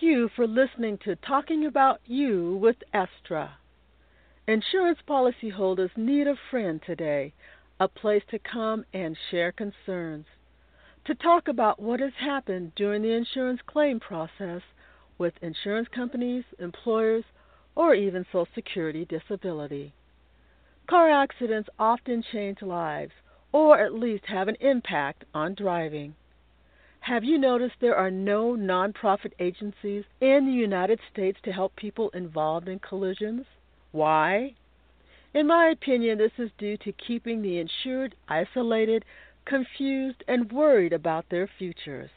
Thank you for listening to Talking About You with Estra. Insurance policyholders need a friend today, a place to come and share concerns. To talk about what has happened during the insurance claim process with insurance companies, employers, or even Social Security disability. Car accidents often change lives, or at least have an impact on driving. Have you noticed there are no nonprofit agencies in the United States to help people involved in collisions? Why? In my opinion, this is due to keeping the insured isolated, confused, and worried about their futures.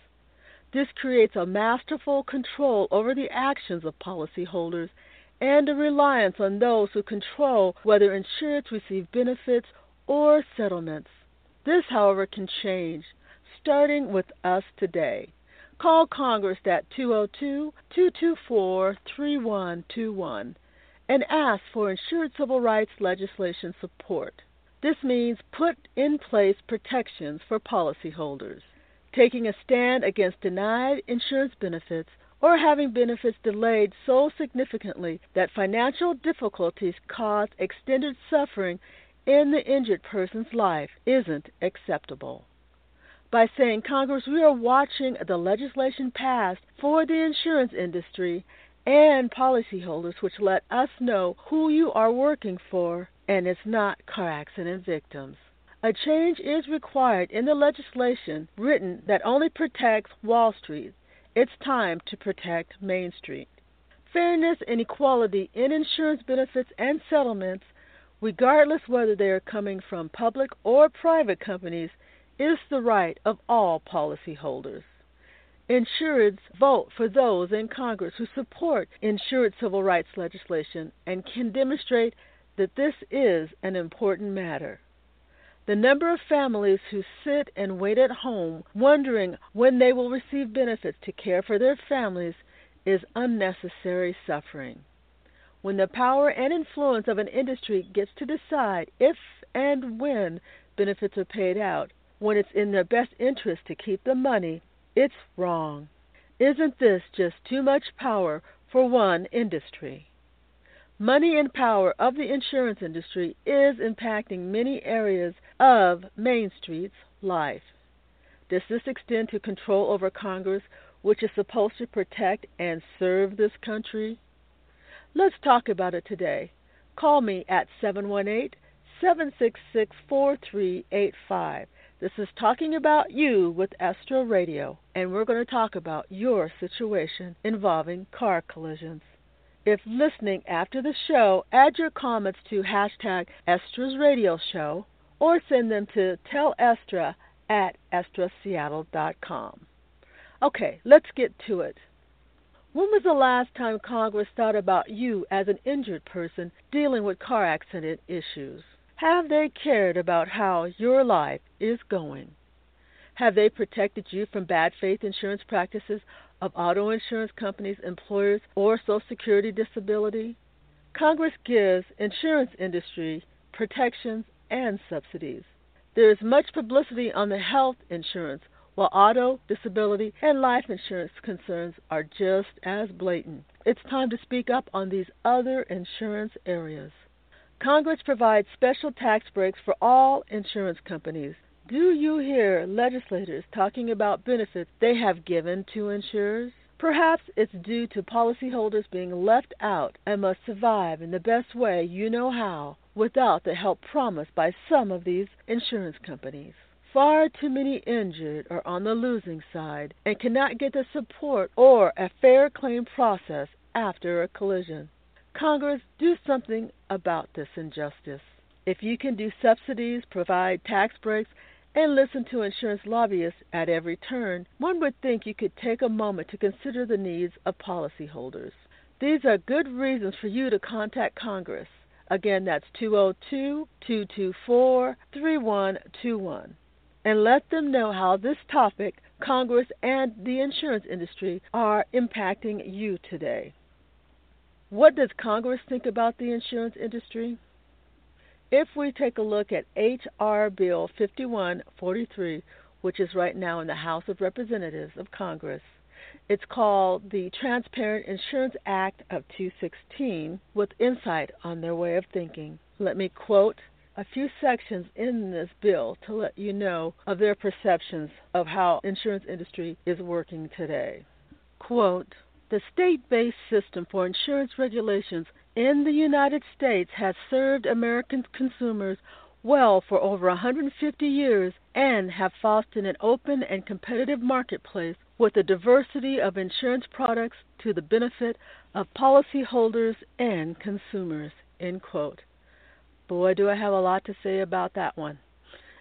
This creates a masterful control over the actions of policyholders and a reliance on those who control whether insureds receive benefits or settlements. This, however, can change, starting with us today. Call Congress at 202 224 3121 and ask for insured civil rights legislation support. This means put in place protections for policyholders. Taking a stand against denied insurance benefits or having benefits delayed so significantly that financial difficulties cause extended suffering in the injured person's life isn't acceptable. By saying, Congress, we are watching the legislation passed for the insurance industry and policyholders which let us know who you are working for and it's not car accident victims. A change is required in the legislation written that only protects Wall Street. It's time to protect Main Street. Fairness and equality in insurance benefits and settlements, regardless whether they are coming from public or private companies, is the right of all policyholders. Insureds vote for those in Congress who support insured civil rights legislation and can demonstrate that this is an important matter. The number of families who sit and wait at home wondering when they will receive benefits to care for their families is unnecessary suffering. When the power and influence of an industry gets to decide if and when benefits are paid out, when it's in their best interest to keep the money, it's wrong. Isn't this just too much power for one industry? Money and power of the insurance industry is impacting many areas of Main Street's life. Does this extend to control over Congress, which is supposed to protect and serve this country? Let's talk about it today. Call me at 718 766 4385. This is Talking About You with Estra Radio, and we're going to talk about your situation involving car collisions. If listening after the show, add your comments to hashtag Estra's Radio Show or send them to tellestra at estraseattle.com. Okay, let's get to it. When was the last time Congress thought about you as an injured person dealing with car accident issues? Have they cared about how your life is going? Have they protected you from bad faith insurance practices of auto insurance companies, employers, or Social Security disability? Congress gives insurance industry protections and subsidies. There is much publicity on the health insurance, while auto, disability, and life insurance concerns are just as blatant. It's time to speak up on these other insurance areas. Congress provides special tax breaks for all insurance companies. Do you hear legislators talking about benefits they have given to insurers? Perhaps it's due to policyholders being left out and must survive in the best way you know how without the help promised by some of these insurance companies. Far too many injured are on the losing side and cannot get the support or a fair claim process after a collision. Congress, do something about this injustice. If you can do subsidies, provide tax breaks, and listen to insurance lobbyists at every turn, one would think you could take a moment to consider the needs of policyholders. These are good reasons for you to contact Congress. Again, that's 202 224 3121. And let them know how this topic, Congress, and the insurance industry are impacting you today. What does Congress think about the insurance industry? If we take a look at H.R. Bill 5143, which is right now in the House of Representatives of Congress. It's called the Transparent Insurance Act of 2016 with insight on their way of thinking. Let me quote a few sections in this bill to let you know of their perceptions of how insurance industry is working today. Quote, the state-based system for insurance regulations in the United States has served American consumers well for over 150 years and have fostered an open and competitive marketplace with a diversity of insurance products to the benefit of policyholders and consumers. End quote. Boy, do I have a lot to say about that one.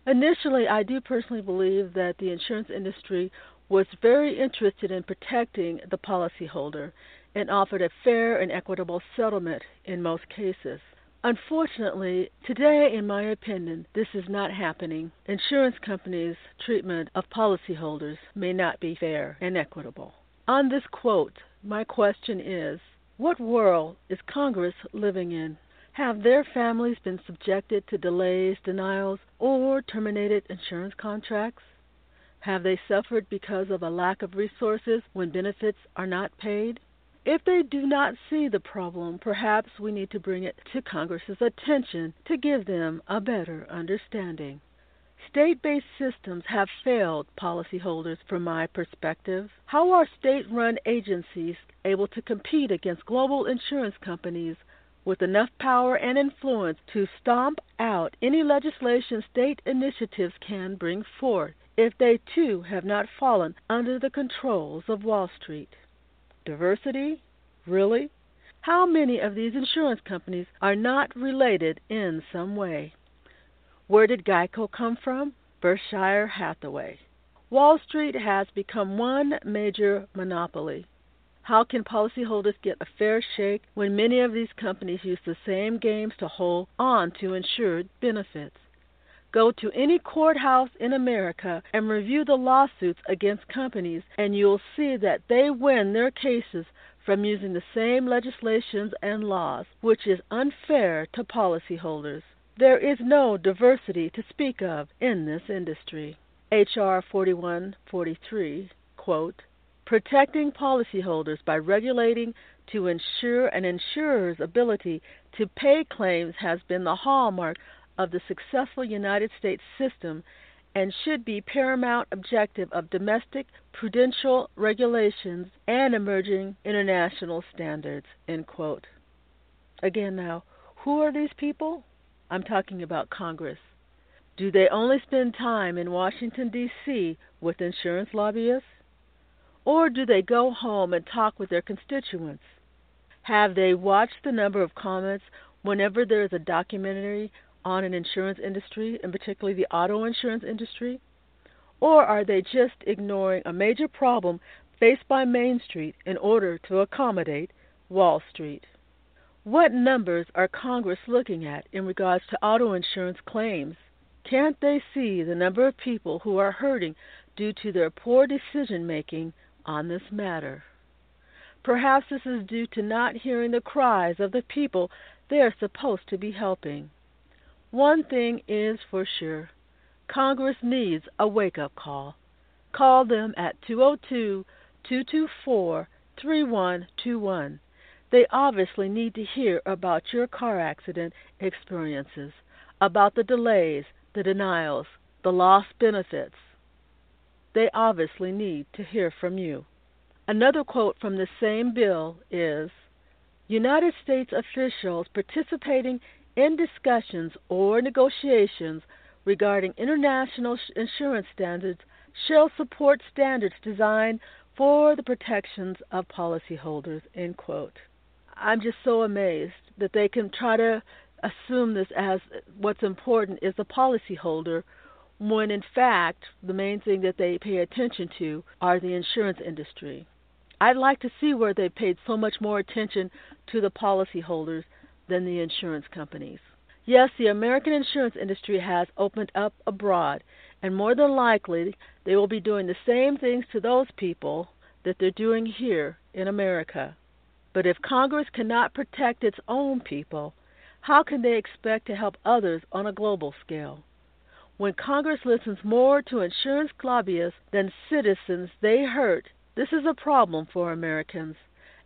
Initially, I do personally believe that the insurance industry was very interested in protecting the policyholder and offered a fair and equitable settlement in most cases. Unfortunately, today, in my opinion, this is not happening. Insurance companies' treatment of policyholders may not be fair and equitable. On this quote, my question is What world is Congress living in? Have their families been subjected to delays, denials, or terminated insurance contracts? Have they suffered because of a lack of resources when benefits are not paid? If they do not see the problem, perhaps we need to bring it to Congress's attention to give them a better understanding. State based systems have failed policyholders from my perspective. How are state run agencies able to compete against global insurance companies with enough power and influence to stomp out any legislation state initiatives can bring forth if they too have not fallen under the controls of Wall Street. Diversity? Really? How many of these insurance companies are not related in some way? Where did Geico come from? Berkshire Hathaway. Wall Street has become one major monopoly. How can policyholders get a fair shake when many of these companies use the same games to hold on to insured benefits? Go to any courthouse in America and review the lawsuits against companies, and you'll see that they win their cases from using the same legislations and laws, which is unfair to policyholders. There is no diversity to speak of in this industry. H.R. 4143, quote, protecting policyholders by regulating to ensure an insurer's ability to pay claims has been the hallmark of the successful United States system and should be paramount objective of domestic prudential regulations and emerging international standards. End quote. Again now, who are these people? I'm talking about Congress. Do they only spend time in Washington, D.C. with insurance lobbyists? Or do they go home and talk with their constituents? Have they watched the number of comments whenever there is a documentary on an insurance industry, and particularly the auto insurance industry? Or are they just ignoring a major problem faced by Main Street in order to accommodate Wall Street? What numbers are Congress looking at in regards to auto insurance claims? Can't they see the number of people who are hurting due to their poor decision making on this matter. Perhaps this is due to not hearing the cries of the people they are supposed to be helping. One thing is for sure Congress needs a wake up call. Call them at 202 224 3121. They obviously need to hear about your car accident experiences, about the delays, the denials, the lost benefits, they obviously need to hear from you. Another quote from the same bill is United States officials participating in discussions or negotiations regarding international insurance standards shall support standards designed for the protections of policyholders. End quote. I'm just so amazed that they can try to assume this as what's important is the policyholder when in fact the main thing that they pay attention to are the insurance industry. I'd like to see where they paid so much more attention to the policyholders than the insurance companies. Yes, the American insurance industry has opened up abroad, and more than likely they will be doing the same things to those people that they're doing here in America. But if Congress cannot protect its own people, how can they expect to help others on a global scale? When Congress listens more to insurance lobbyists than citizens they hurt, this is a problem for Americans,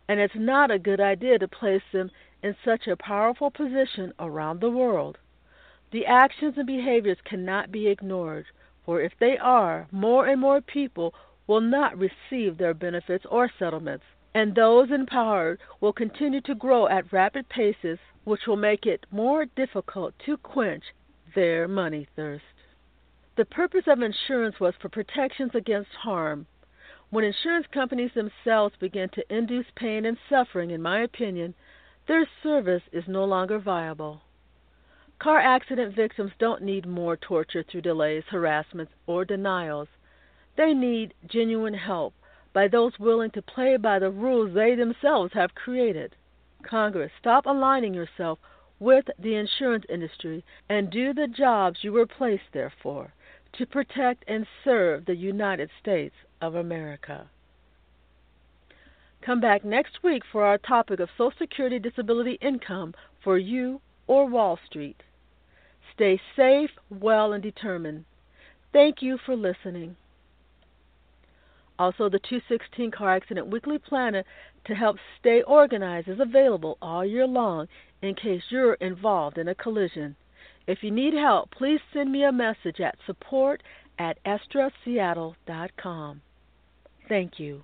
and it's not a good idea to place them in such a powerful position around the world. The actions and behaviors cannot be ignored, for if they are, more and more people will not receive their benefits or settlements, and those empowered will continue to grow at rapid paces, which will make it more difficult to quench their money thirst. The purpose of insurance was for protections against harm. When insurance companies themselves begin to induce pain and suffering, in my opinion, their service is no longer viable. Car accident victims don't need more torture through delays, harassments, or denials. They need genuine help by those willing to play by the rules they themselves have created. Congress, stop aligning yourself with the insurance industry and do the jobs you were placed there for to protect and serve the United States of America. Come back next week for our topic of Social Security disability income for you or Wall Street. Stay safe, well, and determined. Thank you for listening. Also, the 216 Car Accident Weekly Planner to help stay organized is available all year long in case you're involved in a collision. If you need help, please send me a message at support at estraseattle.com. Thank you.